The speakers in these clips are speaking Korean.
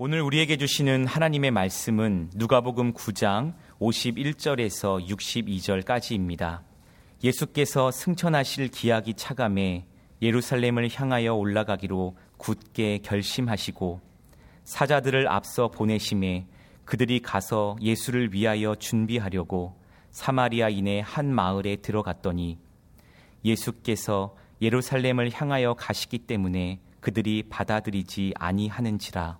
오늘 우리에게 주시는 하나님의 말씀은 누가복음 9장 51절에서 62절까지입니다. 예수께서 승천하실 기약이 차감해 예루살렘을 향하여 올라가기로 굳게 결심하시고 사자들을 앞서 보내심에 그들이 가서 예수를 위하여 준비하려고 사마리아인의 한 마을에 들어갔더니 예수께서 예루살렘을 향하여 가시기 때문에 그들이 받아들이지 아니하는지라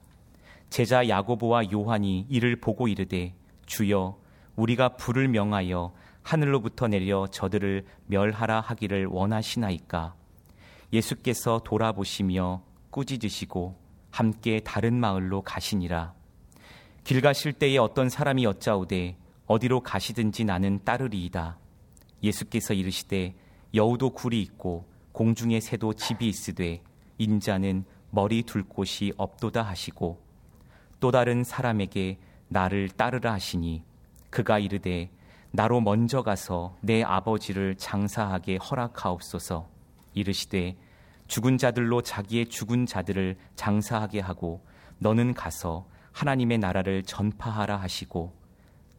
제자 야고보와 요한이 이를 보고 이르되 주여 우리가 불을 명하여 하늘로부터 내려 저들을 멸하라 하기를 원하시나이까? 예수께서 돌아보시며 꾸짖으시고 함께 다른 마을로 가시니라. 길 가실 때에 어떤 사람이 여짜오되 어디로 가시든지 나는 따르리이다. 예수께서 이르시되 여우도 굴이 있고 공중의 새도 집이 있으되 인자는 머리 둘 곳이 없도다 하시고 또 다른 사람에게 나를 따르라 하시니 그가 이르되 나로 먼저 가서 내 아버지를 장사하게 허락하옵소서. 이르시되 죽은 자들로 자기의 죽은 자들을 장사하게 하고 너는 가서 하나님의 나라를 전파하라 하시고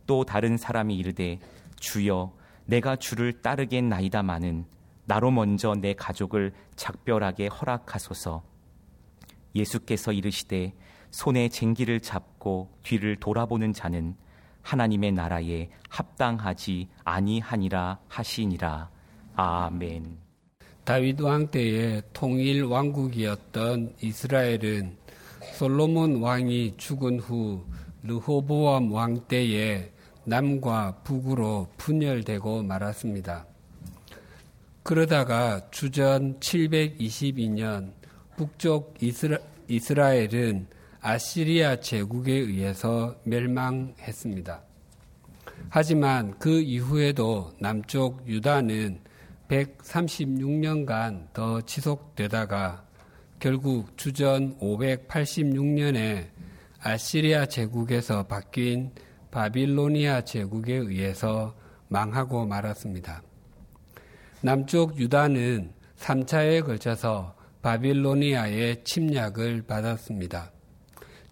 또 다른 사람이 이르되 주여 내가 주를 따르겠나이다마는 나로 먼저 내 가족을 작별하게 허락하소서. 예수께서 이르시되 손에 쟁기를 잡고 뒤를 돌아보는 자는 하나님의 나라에 합당하지 아니하니라 하시니라. 아멘. 다윗 왕 때의 통일 왕국이었던 이스라엘은 솔로몬 왕이 죽은 후 르호보암 왕 때에 남과 북으로 분열되고 말았습니다. 그러다가 주전 722년 북쪽 이스라, 이스라엘은 아시리아 제국에 의해서 멸망했습니다. 하지만 그 이후에도 남쪽 유다는 136년간 더 지속되다가 결국 주전 586년에 아시리아 제국에서 바뀐 바빌로니아 제국에 의해서 망하고 말았습니다. 남쪽 유다는 3차에 걸쳐서 바빌로니아의 침략을 받았습니다.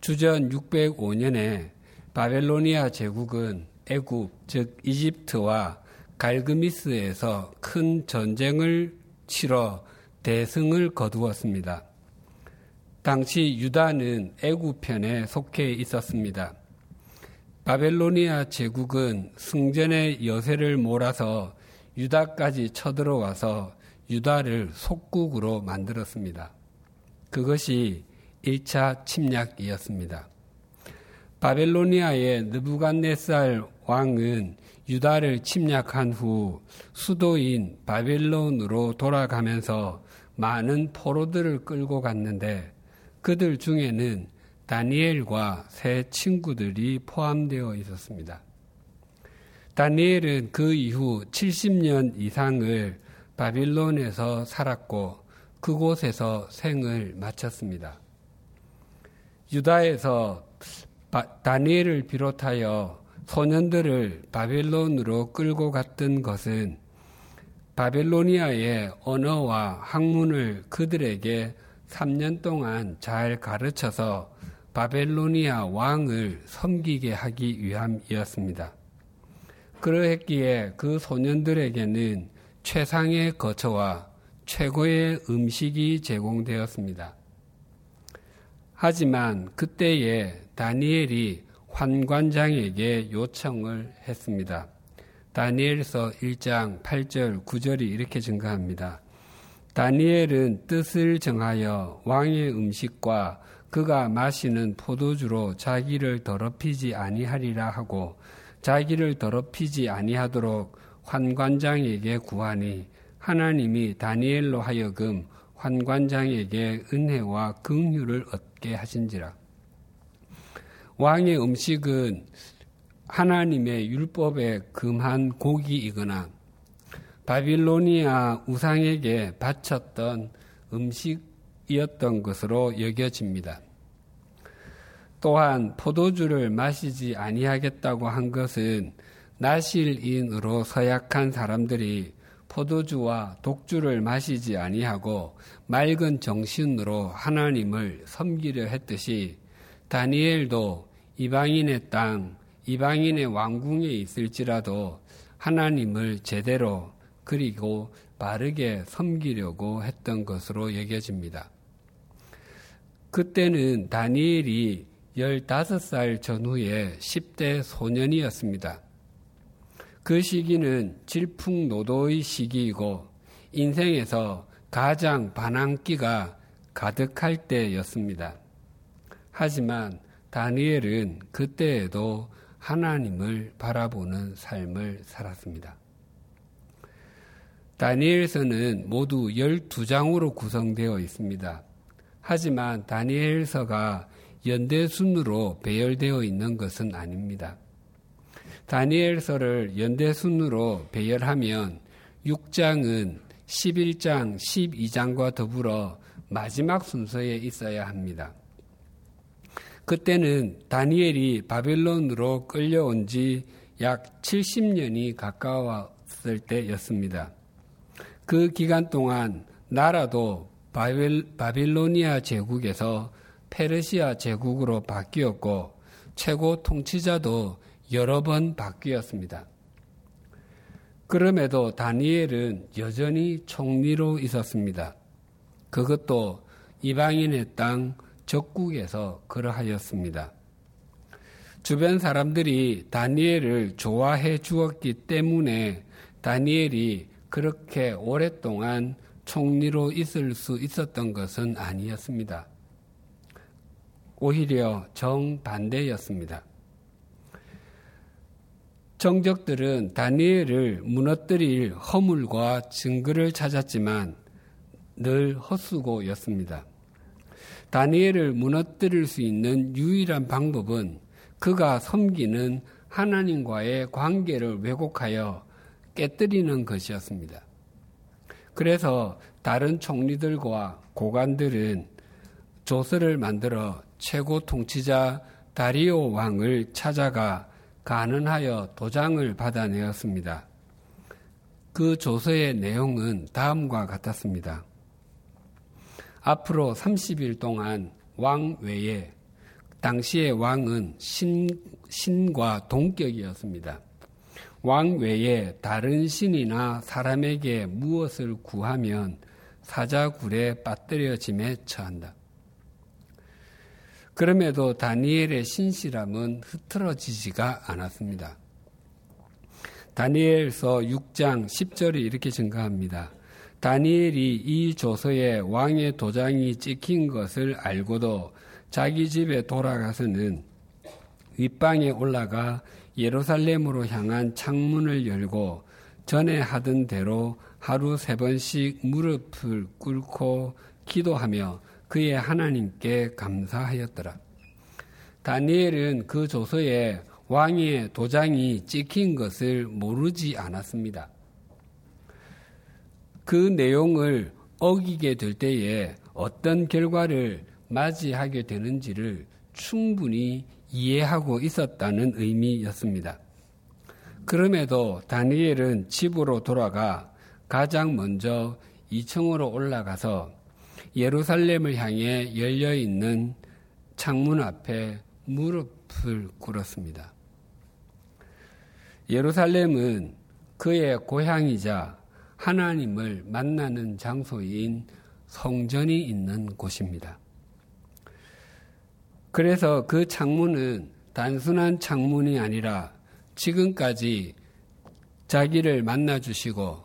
주전 605년에 바벨로니아 제국은 애굽, 즉 이집트와 갈그미스에서 큰 전쟁을 치러 대승을 거두었습니다. 당시 유다는 애굽 편에 속해 있었습니다. 바벨로니아 제국은 승전의 여세를 몰아서 유다까지 쳐들어와서 유다를 속국으로 만들었습니다. 그것이 1차 침략이었습니다. 바벨로니아의 느부갓네살 왕은 유다를 침략한 후 수도인 바벨론으로 돌아가면서 많은 포로들을 끌고 갔는데 그들 중에는 다니엘과 세 친구들이 포함되어 있었습니다. 다니엘은 그 이후 70년 이상을 바빌론에서 살았고 그곳에서 생을 마쳤습니다. 유다에서 다니엘을 비롯하여 소년들을 바벨론으로 끌고 갔던 것은 바벨로니아의 언어와 학문을 그들에게 3년 동안 잘 가르쳐서 바벨로니아 왕을 섬기게 하기 위함이었습니다. 그러했기에 그 소년들에게는 최상의 거처와 최고의 음식이 제공되었습니다. 하지만 그때에 다니엘이 환관장에게 요청을 했습니다. 다니엘서 1장 8절 9절이 이렇게 증가합니다. 다니엘은 뜻을 정하여 왕의 음식과 그가 마시는 포도주로 자기를 더럽히지 아니하리라 하고 자기를 더럽히지 아니하도록 환관장에게 구하니 하나님이 다니엘로 하여금 환관장에게 은혜와 긍휼을 얻게 하신지라. 왕의 음식은 하나님의 율법에 금한 고기이거나 바빌로니아 우상에게 바쳤던 음식이었던 것으로 여겨집니다. 또한 포도주를 마시지 아니하겠다고 한 것은 나실인으로 서약한 사람들이 포도주와 독주를 마시지 아니하고 맑은 정신으로 하나님을 섬기려 했듯이 다니엘도 이방인의 땅, 이방인의 왕궁에 있을지라도 하나님을 제대로 그리고 바르게 섬기려고 했던 것으로 여겨집니다. 그때는 다니엘이 15살 전후에 10대 소년이었습니다. 그 시기는 질풍노도의 시기이고 인생에서 가장 반항기가 가득할 때였습니다. 하지만 다니엘은 그때에도 하나님을 바라보는 삶을 살았습니다. 다니엘서는 모두 12장으로 구성되어 있습니다. 하지만 다니엘서가 연대순으로 배열되어 있는 것은 아닙니다. 다니엘서를 연대순으로 배열하면 6장은 11장, 12장과 더불어 마지막 순서에 있어야 합니다. 그때는 다니엘이 바벨론으로 끌려온 지 약 70년이 가까웠을 때였습니다. 그 기간 동안 나라도 바벨, 바빌로니아 제국에서 페르시아 제국으로 바뀌었고 최고 통치자도 여러 번 바뀌었습니다. 그럼에도 다니엘은 여전히 총리로 있었습니다. 그것도 이방인의 땅 적국에서 그러하였습니다. 주변 사람들이 다니엘을 좋아해 주었기 때문에 다니엘이 그렇게 오랫동안 총리로 있을 수 있었던 것은 아니었습니다. 오히려 정반대였습니다. 정적들은 다니엘을 무너뜨릴 허물과 증거를 찾았지만 늘 헛수고였습니다. 다니엘을 무너뜨릴 수 있는 유일한 방법은 그가 섬기는 하나님과의 관계를 왜곡하여 깨뜨리는 것이었습니다. 그래서 다른 총리들과 고관들은 조서를 만들어 최고 통치자 다리오 왕을 찾아가 가능하여 도장을 받아내었습니다. 그 조서의 내용은 다음과 같았습니다. 앞으로 30일 동안 왕 외에 당시의 왕은 신, 신과 동격이었습니다. 왕 외에 다른 신이나 사람에게 무엇을 구하면 사자굴에 빠뜨려짐에 처한다. 그럼에도 다니엘의 신실함은 흐트러지지가 않았습니다. 다니엘서 6장 10절이 이렇게 증가합니다. 다니엘이 이 조서에 왕의 도장이 찍힌 것을 알고도 자기 집에 돌아가서는 윗방에 올라가 예루살렘으로 향한 창문을 열고 전에 하던 대로 하루 세 번씩 무릎을 꿇고 기도하며 그의 하나님께 감사하였더라. 다니엘은 그 조서에 왕의 도장이 찍힌 것을 모르지 않았습니다. 그 내용을 어기게 될 때에 어떤 결과를 맞이하게 되는지를 충분히 이해하고 있었다는 의미였습니다. 그럼에도 다니엘은 집으로 돌아가 가장 먼저 2층으로 올라가서 예루살렘을 향해 열려 있는 창문 앞에 무릎을 꿇었습니다. 예루살렘은 그의 고향이자 하나님을 만나는 장소인 성전이 있는 곳입니다. 그래서 그 창문은 단순한 창문이 아니라 지금까지 자기를 만나 주시고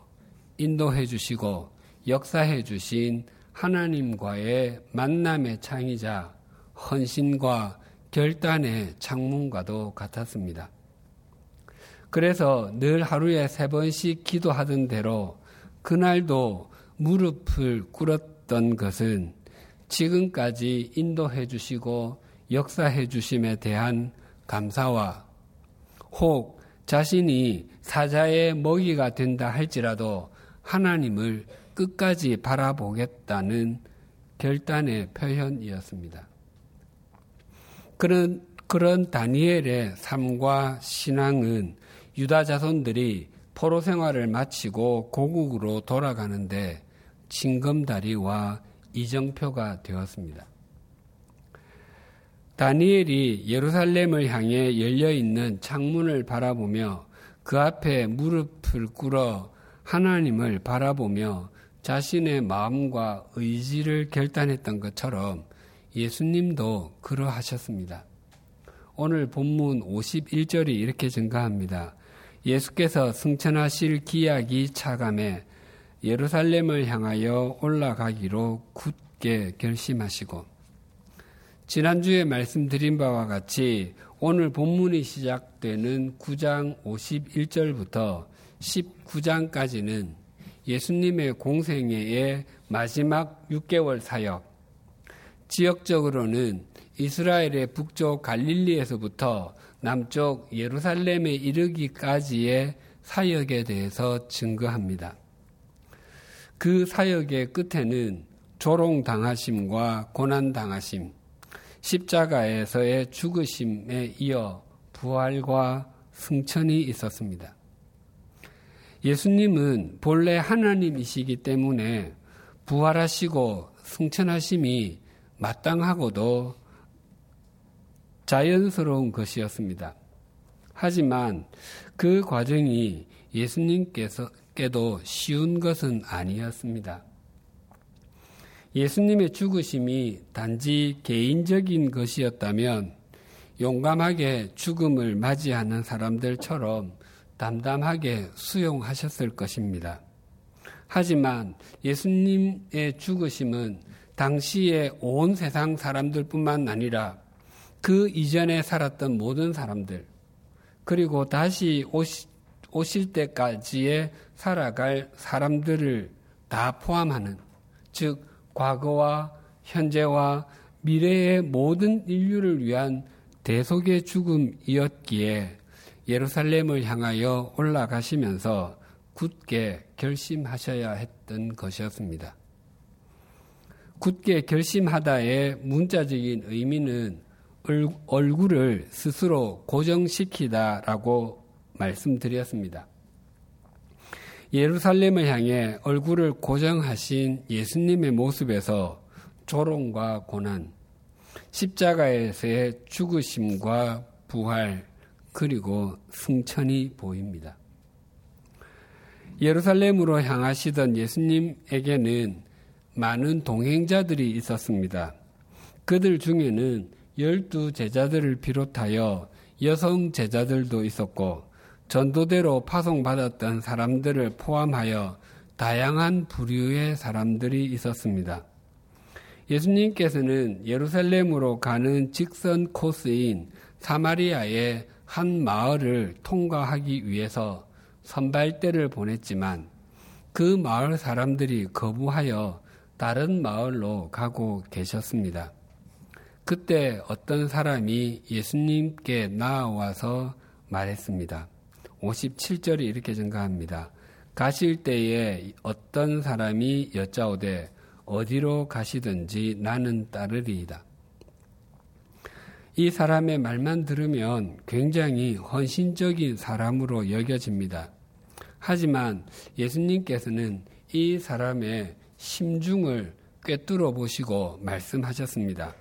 인도해 주시고 역사해 주신 하나님과의 만남의 창이자 헌신과 결단의 창문과도 같았습니다. 그래서 늘 하루에 세 번씩 기도하던 대로 그날도 무릎을 꿇었던 것은 지금까지 인도해 주시고 역사해 주심에 대한 감사와 혹 자신이 사자의 먹이가 된다 할지라도 하나님을 끝까지 바라보겠다는 결단의 표현이었습니다. 그런, 그런 다니엘의 삶과 신앙은 유다 자손들이 포로 생활을 마치고 고국으로 돌아가는데 징검다리와 이정표가 되었습니다. 다니엘이 예루살렘을 향해 열려 있는 창문을 바라보며 그 앞에 무릎을 꿇어 하나님을 바라보며 자신의 마음과 의지를 결단했던 것처럼 예수님도 그러하셨습니다. 오늘 본문 51절이 이렇게 증가합니다. 예수께서 승천하실 기약이 차감해 예루살렘을 향하여 올라가기로 굳게 결심하시고 지난주에 말씀드린 바와 같이 오늘 본문이 시작되는 9장 51절부터 19장까지는 예수님의 공생애의 마지막 6개월 사역, 지역적으로는 이스라엘의 북쪽 갈릴리에서부터 남쪽 예루살렘에 이르기까지의 사역에 대해서 증거합니다. 그 사역의 끝에는 조롱당하심과 고난당하심, 십자가에서의 죽으심에 이어 부활과 승천이 있었습니다. 예수님은 본래 하나님이시기 때문에 부활하시고 승천하심이 마땅하고도 자연스러운 것이었습니다. 하지만 그 과정이 예수님께서께도 쉬운 것은 아니었습니다. 예수님의 죽으심이 단지 개인적인 것이었다면 용감하게 죽음을 맞이하는 사람들처럼 담담하게 수용하셨을 것입니다. 하지만 예수님의 죽으심은 당시에 온 세상 사람들뿐만 아니라 그 이전에 살았던 모든 사람들, 그리고 다시 오시, 오실 때까지의 살아갈 사람들을 다 포함하는, 즉, 과거와 현재와 미래의 모든 인류를 위한 대속의 죽음이었기에 예루살렘을 향하여 올라가시면서 굳게 결심하셔야 했던 것이었습니다. 굳게 결심하다의 문자적인 의미는 얼굴을 스스로 고정시키다라고 말씀드렸습니다. 예루살렘을 향해 얼굴을 고정하신 예수님의 모습에서 조롱과 고난, 십자가에서의 죽으심과 부활, 그리고 승천이 보입니다. 예루살렘으로 향하시던 예수님에게는 많은 동행자들이 있었습니다. 그들 중에는 열두 제자들을 비롯하여 여성 제자들도 있었고 전도대로 파송받았던 사람들을 포함하여 다양한 부류의 사람들이 있었습니다. 예수님께서는 예루살렘으로 가는 직선 코스인 사마리아의 한 마을을 통과하기 위해서 선발대를 보냈지만 그 마을 사람들이 거부하여 다른 마을로 가고 계셨습니다. 그때 어떤 사람이 예수님께 나와서 말했습니다. 57절이 이렇게 증가합니다. 가실 때에 어떤 사람이 여짜오되 어디로 가시든지 나는 따르리이다. 이 사람의 말만 들으면 굉장히 헌신적인 사람으로 여겨집니다. 하지만 예수님께서는 이 사람의 심중을 꿰뚫어 보시고 말씀하셨습니다.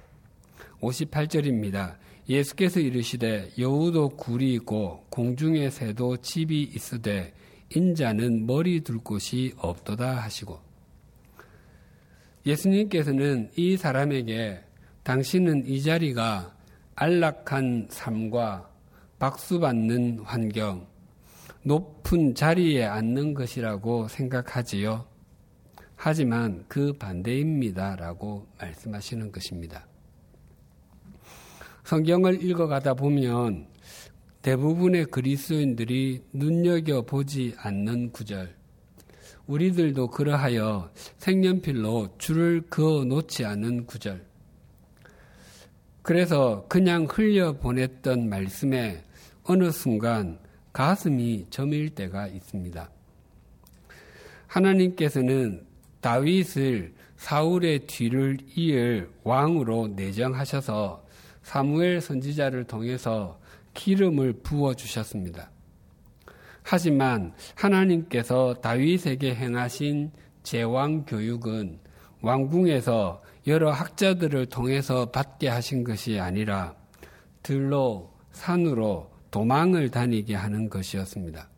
58절입니다. 예수께서 이르시되 여우도 굴이 있고 공중의 새도 집이 있으되 인자는 머리 둘 곳이 없도다 하시고 예수님께서는 이 사람에게 당신은 이 자리가 안락한 삶과 박수받는 환경, 높은 자리에 앉는 것이라고 생각하지요. 하지만 그 반대입니다. 라고 말씀하시는 것입니다. 성경을 읽어가다 보면 대부분의 그리스도인들이 눈여겨보지 않는 구절, 우리들도 그러하여 색연필로 줄을 그어 놓지 않은 구절, 그래서 그냥 흘려보냈던 말씀에 어느 순간 가슴이 저밀 때가 있습니다. 하나님께서는 다윗을 사울의 뒤를 이을 왕으로 내정하셔서 사무엘 선지자를 통해서 기름을 부어 주셨습니다. 하지만 하나님께서 다윗에게 행하신 제왕 교육은 왕궁에서 여러 학자들을 통해서 받게 하신 것이 아니라 들로 산으로 도망을 다니게 하는 것이었습니다.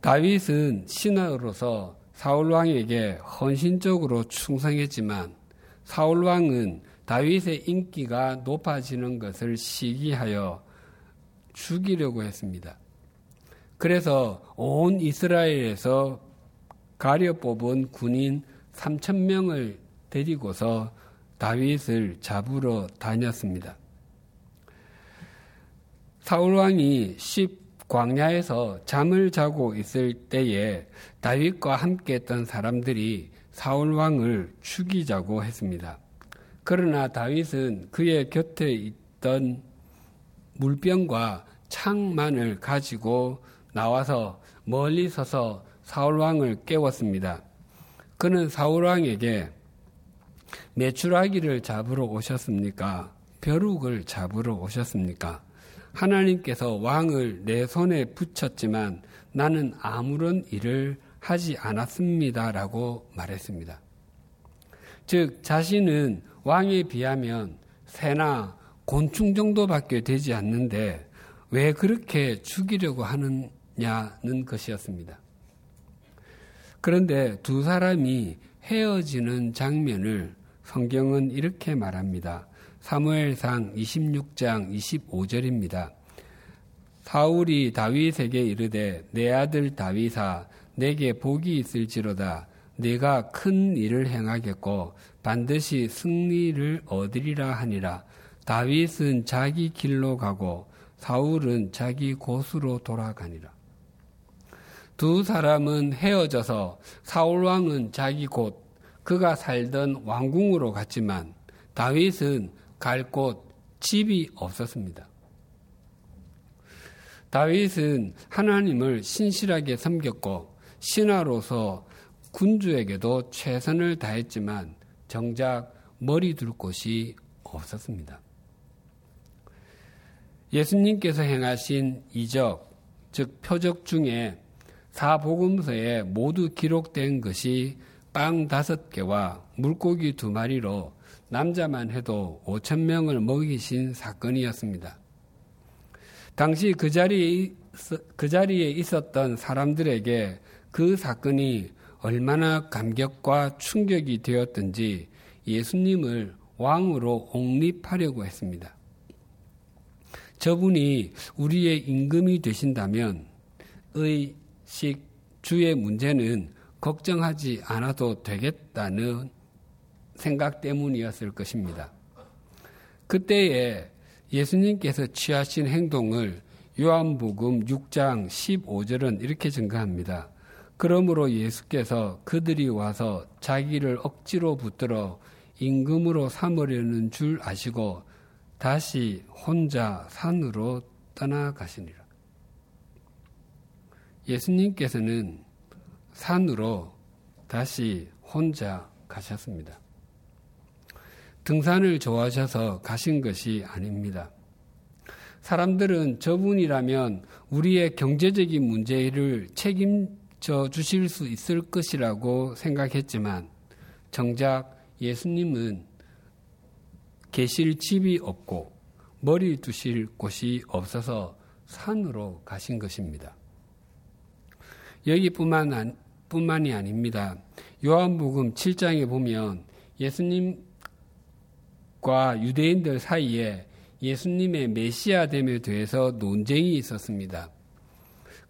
다윗은 신하로서 사울 왕에게 헌신적으로 충성했지만 사울 왕은 다윗의 인기가 높아지는 것을 시기하여 죽이려고 했습니다. 그래서 온 이스라엘에서 가려 뽑은 군인 3천 명을 데리고서 다윗을 잡으러 다녔습니다. 사울 왕이 10 광야에서 잠을 자고 있을 때에 다윗과 함께 했던 사람들이 사울 왕을 죽이자고 했습니다. 그러나 다윗은 그의 곁에 있던 물병과 창만을 가지고 나와서 멀리 서서 사울 왕을 깨웠습니다. 그는 사울 왕에게 메추라기를 잡으러 오셨습니까? 벼룩을 잡으러 오셨습니까? 하나님께서 왕을 내 손에 붙였지만 나는 아무런 일을 하지 않았습니다 라고 말했습니다. 즉, 자신은 왕에 비하면 새나 곤충 정도밖에 되지 않는데 왜 그렇게 죽이려고 하느냐는 것이었습니다. 그런데 두 사람이 헤어지는 장면을 성경은 이렇게 말합니다. 사무엘상 26장 25절입니다. 사울이 다윗에게 이르되 내 아들 다윗아 내게 복이 있을지로다 내가 큰 일을 행하겠고 반드시 승리를 얻으리라 하니라 다윗은 자기 길로 가고 사울은 자기 곳으로 돌아가니라 두 사람은 헤어져서 사울 왕은 자기 곳 그가 살던 왕궁으로 갔지만 다윗은 갈 곳 집이 없었습니다. 다윗은 하나님을 신실하게 섬겼고 신하로서 군주에게도 최선을 다했지만 정작 머리 둘 곳이 없었습니다. 예수님께서 행하신 이적, 즉 표적 중에 사복음서에 모두 기록된 것이 빵 다섯 개와 물고기 두 마리로 남자만 해도 5천 명을 먹이신 사건이었습니다. 당시 그 자리에, 그 자리에 있었던 사람들에게 그 사건이 얼마나 감격과 충격이 되었던지 예수님을 왕으로 옹립하려고 했습니다. 저분이 우리의 임금이 되신다면 의 식 주의 문제는 걱정하지 않아도 되겠다는 생각 때문이었을 것입니다. 그때에 예수님께서 취하신 행동을 요한복음 6장 15절은 이렇게 증가합니다. 그러므로 예수께서 그들이 와서 자기를 억지로 붙들어 임금으로 삼으려는 줄 아시고 다시 혼자 산으로 떠나가시니라. 예수님께서는 산으로 다시 혼자 가셨습니다. 등산을 좋아하셔서 가신 것이 아닙니다. 사람들은 저분이라면 우리의 경제적인 문제를 책임져 주실 수 있을 것이라고 생각했지만 정작 예수님은 계실 집이 없고 머리 두실 곳이 없어서 산으로 가신 것입니다. 여기뿐만 뿐만이 아닙니다. 요한복음 7장에 보면 예수님 과 유대인들 사이에 예수님의 메시아됨에 대해서 논쟁이 있었습니다.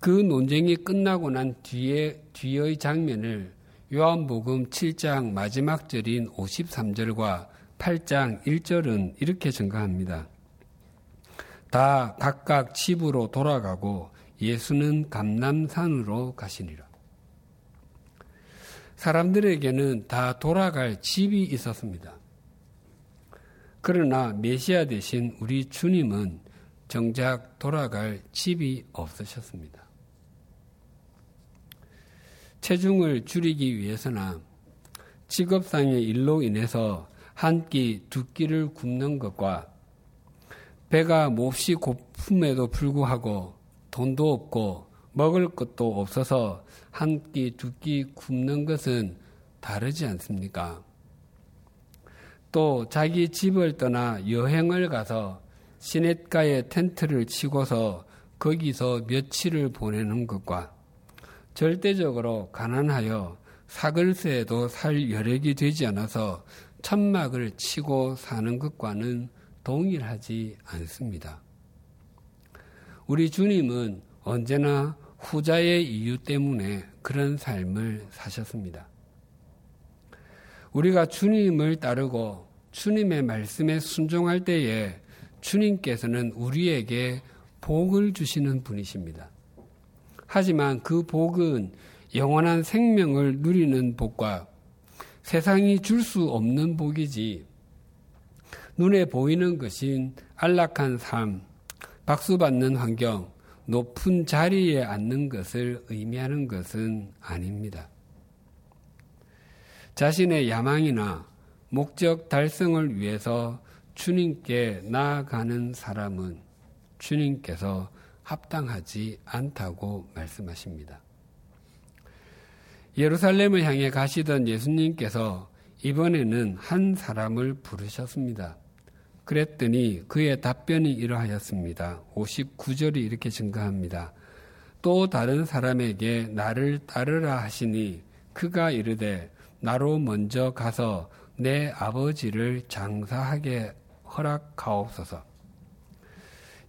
그 논쟁이 끝나고 난 뒤에, 뒤의 장면을 요한복음 7장 마지막 절인 53절과 8장 1절은 이렇게 증가합니다. 다 각각 집으로 돌아가고 예수는 감남산으로 가시니라. 사람들에게는 다 돌아갈 집이 있었습니다. 그러나 메시아 대신 우리 주님은 정작 돌아갈 집이 없으셨습니다. 체중을 줄이기 위해서나 직업상의 일로 인해서 한 끼, 두 끼를 굶는 것과 배가 몹시 고픔에도 불구하고 돈도 없고 먹을 것도 없어서 한 끼, 두끼 굶는 것은 다르지 않습니까? 또 자기 집을 떠나 여행을 가서 시냇가에 텐트를 치고서 거기서 며칠을 보내는 것과 절대적으로 가난하여 사글세에도 살 여력이 되지 않아서 천막을 치고 사는 것과는 동일하지 않습니다. 우리 주님은 언제나 후자의 이유 때문에 그런 삶을 사셨습니다. 우리가 주님을 따르고 주님의 말씀에 순종할 때에 주님께서는 우리에게 복을 주시는 분이십니다. 하지만 그 복은 영원한 생명을 누리는 복과 세상이 줄 수 없는 복이지 눈에 보이는 것인 안락한 삶, 박수 받는 환경, 높은 자리에 앉는 것을 의미하는 것은 아닙니다. 자신의 야망이나 목적 달성을 위해서 주님께 나아가는 사람은 주님께서 합당하지 않다고 말씀하십니다. 예루살렘을 향해 가시던 예수님께서 이번에는 한 사람을 부르셨습니다. 그랬더니 그의 답변이 이러하였습니다. 59절이 이렇게 증가합니다. 또 다른 사람에게 나를 따르라 하시니 그가 이르되 나로 먼저 가서 내 아버지를 장사하게 허락하옵소서.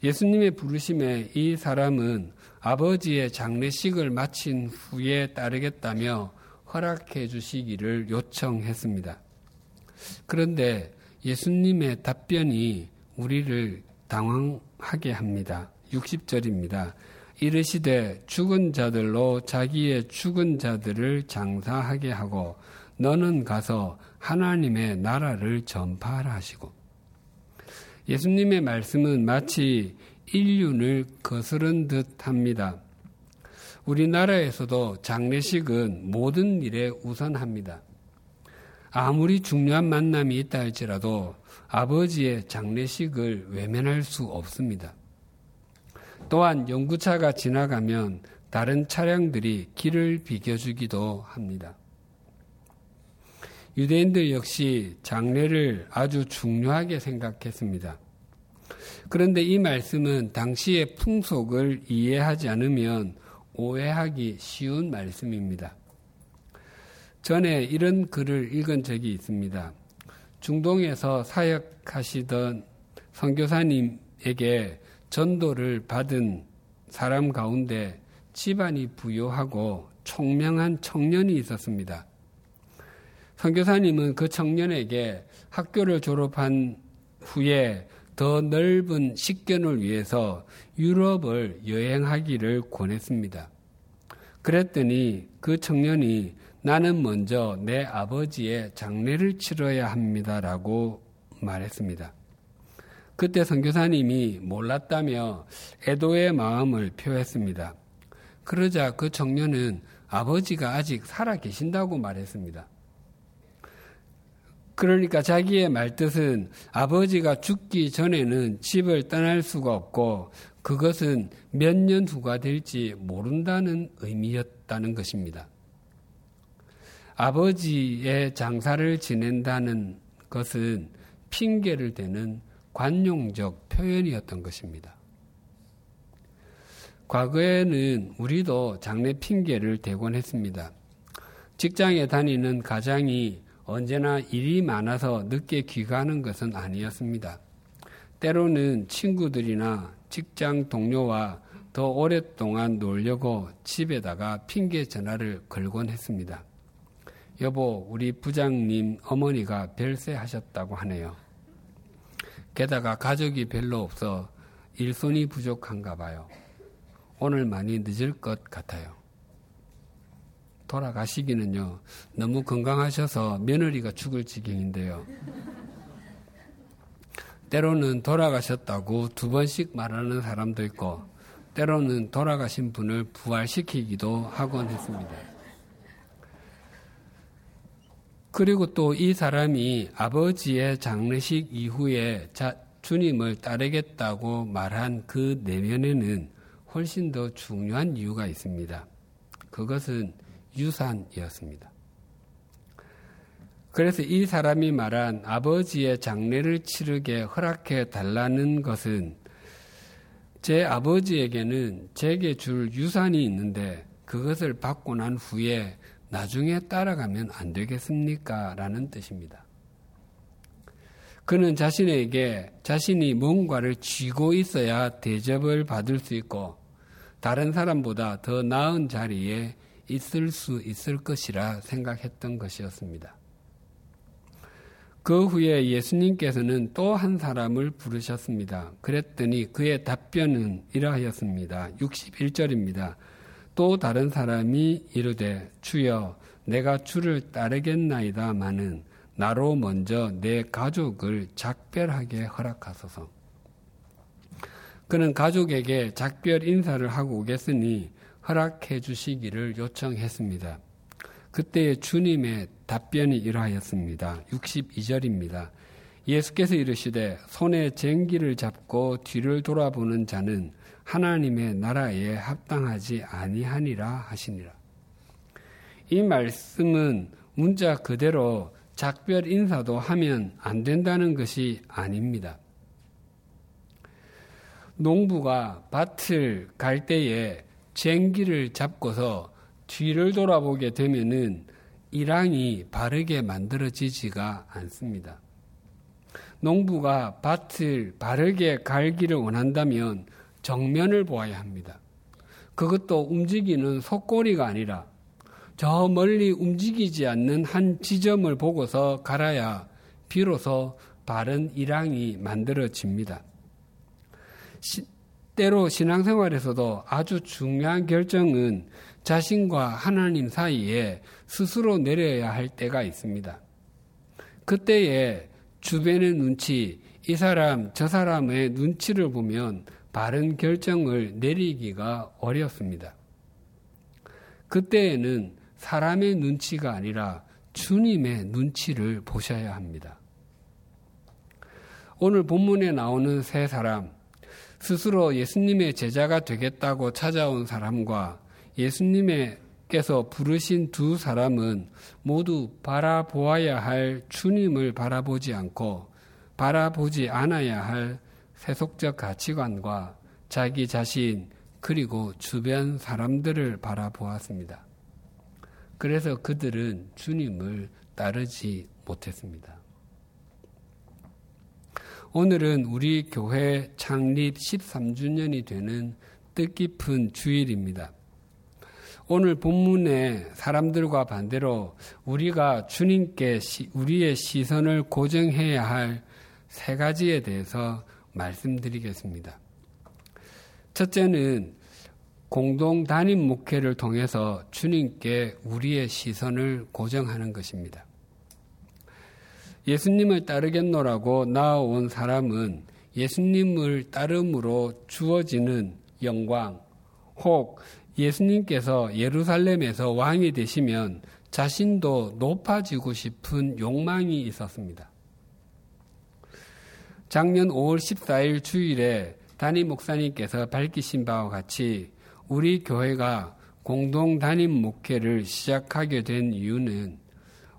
예수님의 부르심에 이 사람은 아버지의 장례식을 마친 후에 따르겠다며 허락해 주시기를 요청했습니다. 그런데 예수님의 답변이 우리를 당황하게 합니다. 60절입니다. 이르시되 죽은 자들로 자기의 죽은 자들을 장사하게 하고 너는 가서 하나님의 나라를 전파하라 하시고 예수님의 말씀은 마치 인륜을 거스른 듯 합니다. 우리나라에서도 장례식은 모든 일에 우선합니다. 아무리 중요한 만남이 있다 할지라도 아버지의 장례식을 외면할 수 없습니다. 또한 연구차가 지나가면 다른 차량들이 길을 비켜주기도 합니다. 유대인들 역시 장례를 아주 중요하게 생각했습니다. 그런데 이 말씀은 당시의 풍속을 이해하지 않으면 오해하기 쉬운 말씀입니다. 전에 이런 글을 읽은 적이 있습니다. 중동에서 사역하시던 선교사님에게 전도를 받은 사람 가운데 집안이 부유하고 총명한 청년이 있었습니다. 선교사님은 그 청년에게 학교를 졸업한 후에 더 넓은 식견을 위해서 유럽을 여행하기를 권했습니다. 그랬더니 그 청년이 나는 먼저 내 아버지의 장례를 치러야 합니다라고 말했습니다. 그때 선교사님이 몰랐다며 애도의 마음을 표했습니다. 그러자 그 청년은 아버지가 아직 살아 계신다고 말했습니다. 그러니까 자기의 말뜻은 아버지가 죽기 전에는 집을 떠날 수가 없고 그것은 몇 년 후가 될지 모른다는 의미였다는 것입니다. 아버지의 장사를 지낸다는 것은 핑계를 대는 관용적 표현이었던 것입니다. 과거에는 우리도 장래 핑계를 대곤 했습니다. 직장에 다니는 가장이 언제나 일이 많아서 늦게 귀가하는 것은 아니었습니다. 때로는 친구들이나 직장 동료와 더 오랫동안 놀려고 집에다가 핑계 전화를 걸곤 했습니다. 여보, 우리 부장님 어머니가 별세하셨다고 하네요. 게다가 가족이 별로 없어 일손이 부족한가 봐요. 오늘 많이 늦을 것 같아요. 돌아가시기는요, 너무 건강하셔서 며느리가 죽을 지경인데요. 때로는 돌아가셨다고 두 번씩 말하는 사람도 있고, 때로는 돌아가신 분을 부활시키기도 하곤 했습니다. 그리고 또 이 사람이 아버지의 장례식 이후에 자, 주님을 따르겠다고 말한 그 내면에는 훨씬 더 중요한 이유가 있습니다. 그것은 유산이었습니다. 그래서 이 사람이 말한 아버지의 장례를 치르게 허락해 달라는 것은 제 아버지에게는 제게 줄 유산이 있는데 그것을 받고 난 후에 나중에 따라가면 안 되겠습니까? 라는 뜻입니다. 그는 자신에게 자신이 뭔가를 쥐고 있어야 대접을 받을 수 있고 다른 사람보다 더 나은 자리에 있을 수 있을 것이라 생각했던 것이었습니다. 그 후에 예수님께서는 또 한 사람을 부르셨습니다. 그랬더니 그의 답변은 이러하였습니다. 61절입니다. 또 다른 사람이 이르되 주여 내가 주를 따르겠나이다마는 나로 먼저 내 가족을 작별하게 허락하소서. 그는 가족에게 작별 인사를 하고 오겠으니 허락해 주시기를 요청했습니다. 그때 주님의 답변이 이러하였습니다. 62절입니다. 예수께서 이르시되 손에 쟁기를 잡고 뒤를 돌아보는 자는 하나님의 나라에 합당하지 아니하니라 하시니라. 이 말씀은 문자 그대로 작별 인사도 하면 안 된다는 것이 아닙니다. 농부가 밭을 갈 때에 쟁기를 잡고서 뒤를 돌아보게 되면은 일항이 바르게 만들어지지가 않습니다. 농부가 밭을 바르게 갈기를 원한다면 정면을 보아야 합니다. 그것도 움직이는 속꼬리가 아니라 저 멀리 움직이지 않는 한 지점을 보고서 갈아야 비로소 바른 일항이 만들어집니다. 시, 때로 신앙생활에서도 아주 중요한 결정은 자신과 하나님 사이에 스스로 내려야 할 때가 있습니다. 그때에 주변의 눈치, 이 사람, 저 사람의 눈치를 보면 바른 결정을 내리기가 어렵습니다. 그때에는 사람의 눈치가 아니라 주님의 눈치를 보셔야 합니다. 오늘 본문에 나오는 세 사람, 스스로 예수님의 제자가 되겠다고 찾아온 사람과 예수님 께서 부르신 두 사람은 모두 바라보아야 할 주님을 바라보지 않고 바라보지 않아야 할 세속적 가치관과 자기 자신 그리고 주변 사람들을 바라보았습니다. 그래서 그들은 주님을 따르지 못했습니다. 오늘은 우리 교회 창립 13주년이 되는 뜻깊은 주일입니다. 오늘 본문의 사람들과 반대로 우리가 주님께 우리의 시선을 고정해야 할 세 가지에 대해서 말씀드리겠습니다. 첫째는 공동 단임 목회를 통해서 주님께 우리의 시선을 고정하는 것입니다. 예수님을 따르겠노라고 나아온 사람은 예수님을 따름으로 주어지는 영광, 혹 예수님께서 예루살렘에서 왕이 되시면 자신도 높아지고 싶은 욕망이 있었습니다. 작년 5월 14일 주일에 담임 목사님께서 밝히신 바와 같이 우리 교회가 공동 단임 목회를 시작하게 된 이유는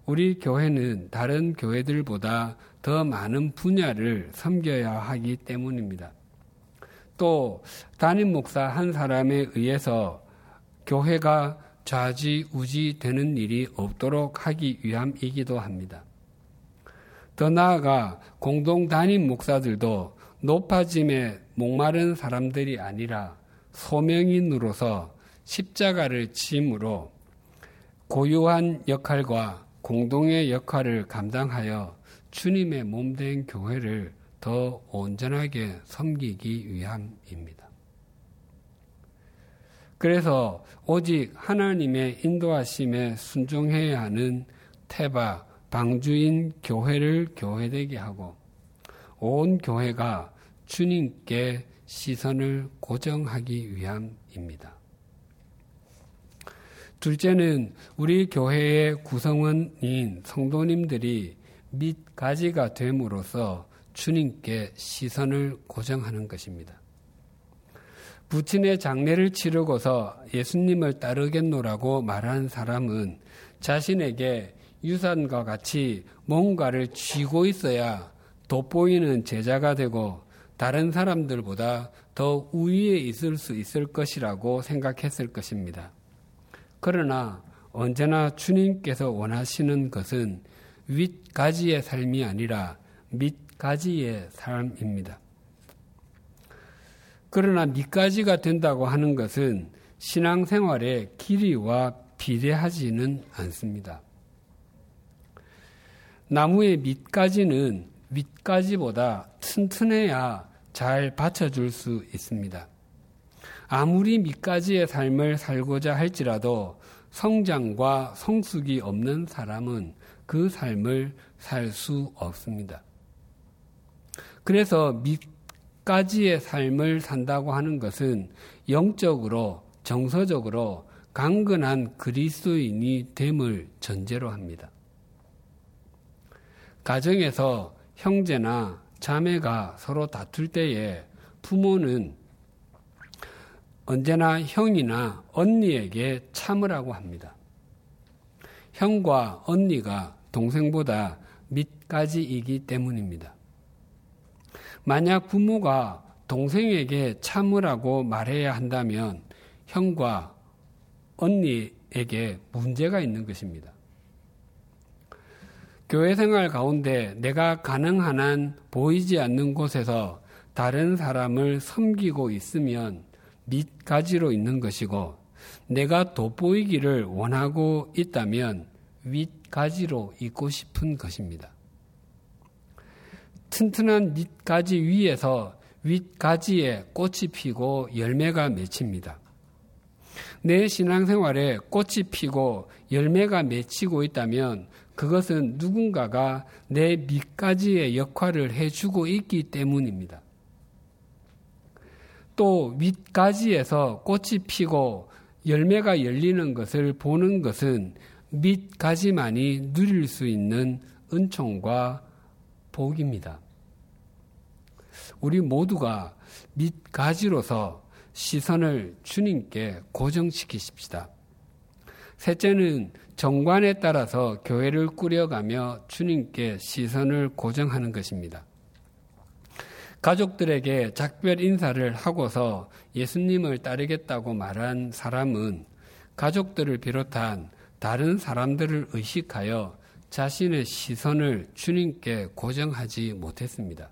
우리 교회는 다른 교회들보다 더 많은 분야를 섬겨야 하기 때문입니다. 또 담임 목사 한 사람에 의해서 교회가 좌지우지 되는 일이 없도록 하기 위함이기도 합니다. 더 나아가 공동 담임 목사들도 높아짐에 목마른 사람들이 아니라 소명인으로서 십자가를 짐으로 고유한 역할과 공동의 역할을 감당하여 주님의 몸 된 교회를 더 온전하게 섬기기 위함입니다. 그래서 오직 하나님의 인도하심에 순종해야 하는 태바, 방주인 교회를 교회되게 하고 온 교회가 주님께 시선을 고정하기 위함입니다. 둘째는 우리 교회의 구성원인 성도님들이 밑가지가 됨으로써 주님께 시선을 고정하는 것입니다. 부친의 장례를 치르고서 예수님을 따르겠노라고 말한 사람은 자신에게 유산과 같이 뭔가를 쥐고 있어야 돋보이는 제자가 되고 다른 사람들보다 더 우위에 있을 수 있을 것이라고 생각했을 것입니다. 그러나 언제나 주님께서 원하시는 것은 윗가지의 삶이 아니라 밑가지의 삶입니다. 그러나 밑가지가 된다고 하는 것은 신앙생활의 길이와 비례하지는 않습니다. 나무의 밑가지는 윗가지보다 튼튼해야 잘 받쳐줄 수 있습니다. 아무리 밑가지의 삶을 살고자 할지라도 성장과 성숙이 없는 사람은 그 삶을 살 수 없습니다. 그래서 밑 가지의 삶을 산다고 하는 것은 영적으로 정서적으로 강건한 그리스도인이 됨을 전제로 합니다. 가정에서 형제나 자매가 서로 다툴 때에 부모는 언제나 형이나 언니에게 참으라고 합니다. 형과 언니가 동생보다 밑까지이기 때문입니다. 만약 부모가 동생에게 참으라고 말해야 한다면 형과 언니에게 문제가 있는 것입니다. 교회 생활 가운데 내가 가능한 한 보이지 않는 곳에서 다른 사람을 섬기고 있으면 밑가지로 있는 것이고 내가 돋보이기를 원하고 있다면 윗가지로 있고 싶은 것입니다. 튼튼한 밑가지 위에서 윗가지에 꽃이 피고 열매가 맺힙니다. 내 신앙생활에 꽃이 피고 열매가 맺히고 있다면 그것은 누군가가 내 밑가지의 역할을 해주고 있기 때문입니다. 또 밑가지에서 꽃이 피고 열매가 열리는 것을 보는 것은 밑가지만이 누릴 수 있는 은총과 복입니다. 우리 모두가 밑가지로서 시선을 주님께 고정시키십시다. 셋째는 정관에 따라서 교회를 꾸려가며 주님께 시선을 고정하는 것입니다. 가족들에게 작별 인사를 하고서 예수님을 따르겠다고 말한 사람은 가족들을 비롯한 다른 사람들을 의식하여 자신의 시선을 주님께 고정하지 못했습니다.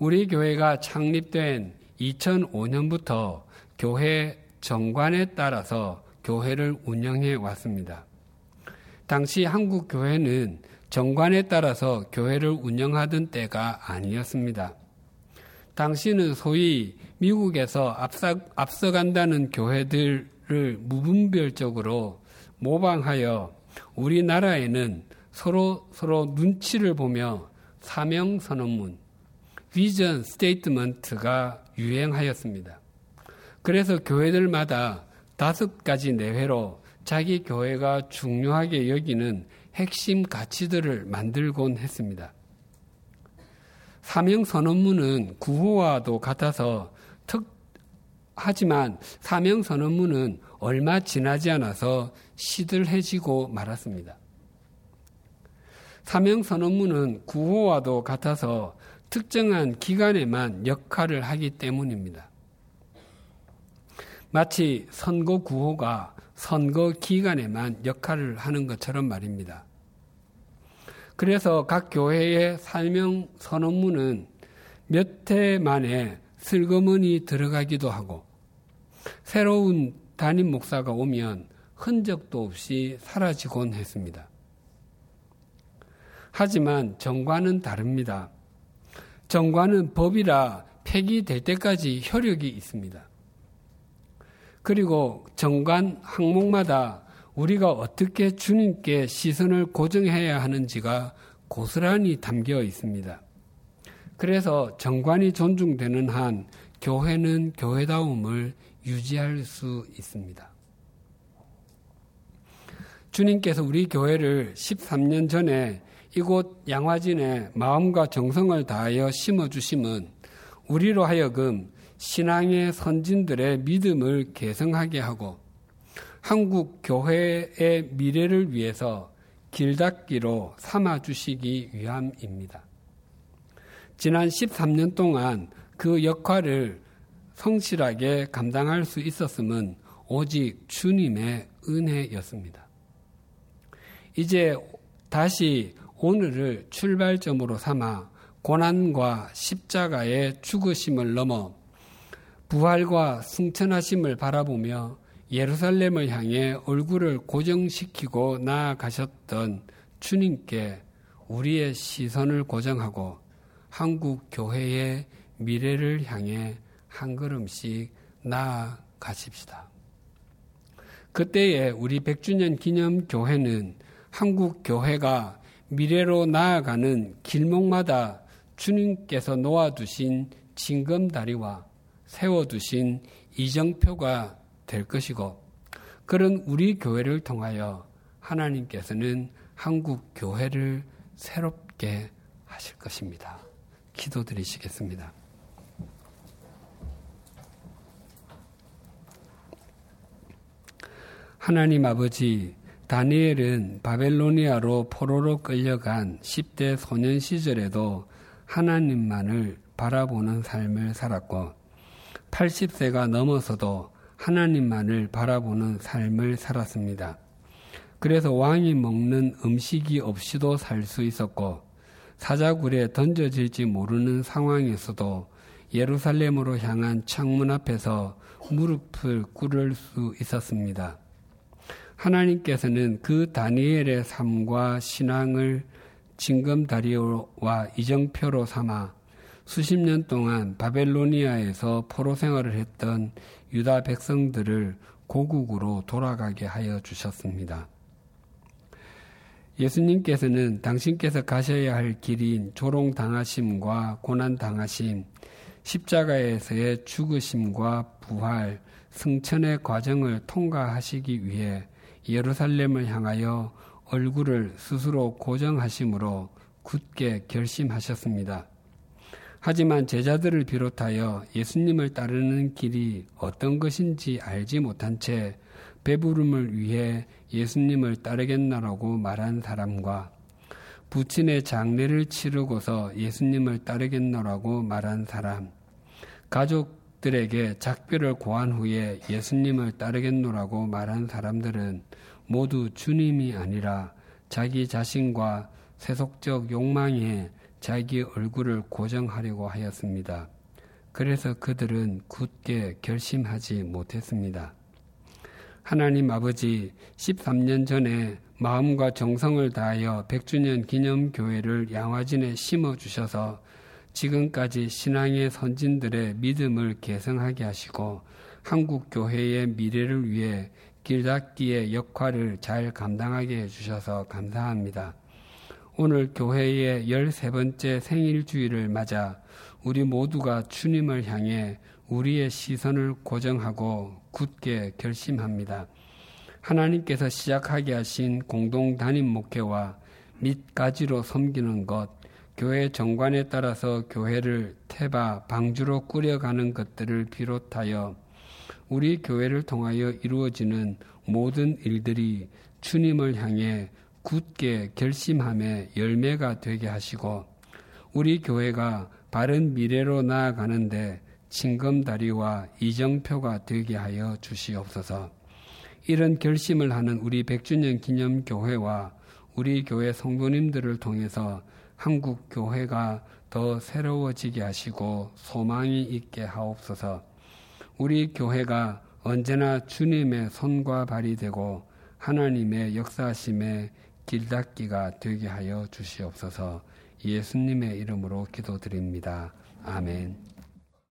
우리 교회가 창립된 2005년부터 교회 정관에 따라서 교회를 운영해 왔습니다. 당시 한국 교회는 정관에 따라서 교회를 운영하던 때가 아니었습니다. 당시는 소위 미국에서 앞서, 앞서간다는 교회들을 무분별적으로 모방하여 우리나라에는 서로 서로 눈치를 보며 사명 선언문, 비전 스테이트먼트가 유행하였습니다. 그래서 교회들마다 다섯 가지 내외로 자기 교회가 중요하게 여기는 핵심 가치들을 만들곤 했습니다. 사명 선언문은 구호와도 같아서 특 하지만 사명 선언문은 얼마 지나지 않아서 시들해지고 말았습니다. 사명 선언문은 구호와도 같아서 특정한 기간에만 역할을 하기 때문입니다. 마치 선거 구호가 선거 기간에만 역할을 하는 것처럼 말입니다. 그래서 각 교회의 설명 선언문은 몇 해 만에 슬그머니 들어가기도 하고 새로운 담임 목사가 오면 흔적도 없이 사라지곤 했습니다. 하지만 정관은 다릅니다. 정관은 법이라 폐기될 때까지 효력이 있습니다. 그리고 정관 항목마다 우리가 어떻게 주님께 시선을 고정해야 하는지가 고스란히 담겨 있습니다. 그래서 정관이 존중되는 한 교회는 교회다움을 유지할 수 있습니다. 주님께서 우리 교회를 13년 전에 이곳 양화진에 마음과 정성을 다하여 심어주심은 우리로 하여금 신앙의 선진들의 믿음을 개성하게 하고 한국 교회의 미래를 위해서 길닫기로 삼아 주시기 위함입니다. 지난 13년 동안 그 역할을 성실하게 감당할 수 있었음은 오직 주님의 은혜였습니다. 이제 다시 오늘을 출발점으로 삼아 고난과 십자가의 죽으심을 넘어 부활과 승천하심을 바라보며 예루살렘을 향해 얼굴을 고정시키고 나아가셨던 주님께 우리의 시선을 고정하고 한국 교회의 미래를 향해 한 걸음씩 나아가십시다. 그때에 우리 100주년 기념 교회는 한국 교회가 미래로 나아가는 길목마다 주님께서 놓아두신 징검다리와 세워두신 이정표가 될 것이고 그런 우리 교회를 통하여 하나님께서는 한국 교회를 새롭게 하실 것입니다. 기도드리시겠습니다. 하나님 아버지, 다니엘은 바벨로니아로 포로로 끌려간 10대 소년 시절에도 하나님만을 바라보는 삶을 살았고 80세가 넘어서도 하나님만을 바라보는 삶을 살았습니다. 그래서 왕이 먹는 음식이 없이도 살 수 있었고 사자굴에 던져질지 모르는 상황에서도 예루살렘으로 향한 창문 앞에서 무릎을 꿇을 수 있었습니다. 하나님께서는 그 다니엘의 삶과 신앙을 징검다리와 이정표로 삼아 수십 년 동안 바벨로니아에서 포로 생활을 했던 유다 백성들을 고국으로 돌아가게 하여 주셨습니다. 예수님께서는 당신께서 가셔야 할 길인 조롱당하심과 고난당하심, 십자가에서의 죽으심과 부활, 승천의 과정을 통과하시기 위해 예루살렘을 향하여 얼굴을 스스로 고정하심으로 굳게 결심하셨습니다. 하지만 제자들을 비롯하여 예수님을 따르는 길이 어떤 것인지 알지 못한 채 배부름을 위해 예수님을 따르겠나라고 말한 사람과 부친의 장례를 치르고서 예수님을 따르겠노라고 말한 사람, 가족 들에게 작별을 고한 후에 예수님을 따르겠노라고 말한 사람들은 모두 주님이 아니라 자기 자신과 세속적 욕망에 자기 얼굴을 고정하려고 하였습니다. 그래서 그들은 굳게 결심하지 못했습니다. 하나님 아버지 13년 전에 마음과 정성을 다하여 100주년 기념교회를 양화진에 심어 주셔서 지금까지 신앙의 선진들의 믿음을 개성하게 하시고 한국 교회의 미래를 위해 길닫기의 역할을 잘 감당하게 해주셔서 감사합니다. 오늘 교회의 13번째 생일주일을 맞아 우리 모두가 주님을 향해 우리의 시선을 고정하고 굳게 결심합니다. 하나님께서 시작하게 하신 공동 단임 목회와 밑가지로 섬기는 것, 교회 정관에 따라서 교회를 태바, 방주로 꾸려가는 것들을 비롯하여 우리 교회를 통하여 이루어지는 모든 일들이 주님을 향해 굳게 결심함에 열매가 되게 하시고 우리 교회가 바른 미래로 나아가는데 징검다리와 이정표가 되게 하여 주시옵소서. 이런 결심을 하는 우리 100주년 기념 교회와 우리 교회 성도님들을 통해서 한국 교회가 더 새로워지게 하시고 소망이 있게 하옵소서. 우리 교회가 언제나 주님의 손과 발이 되고 하나님의 역사심에 길닫기가 되게 하여 주시옵소서 예수님의 이름으로 기도드립니다. 아멘.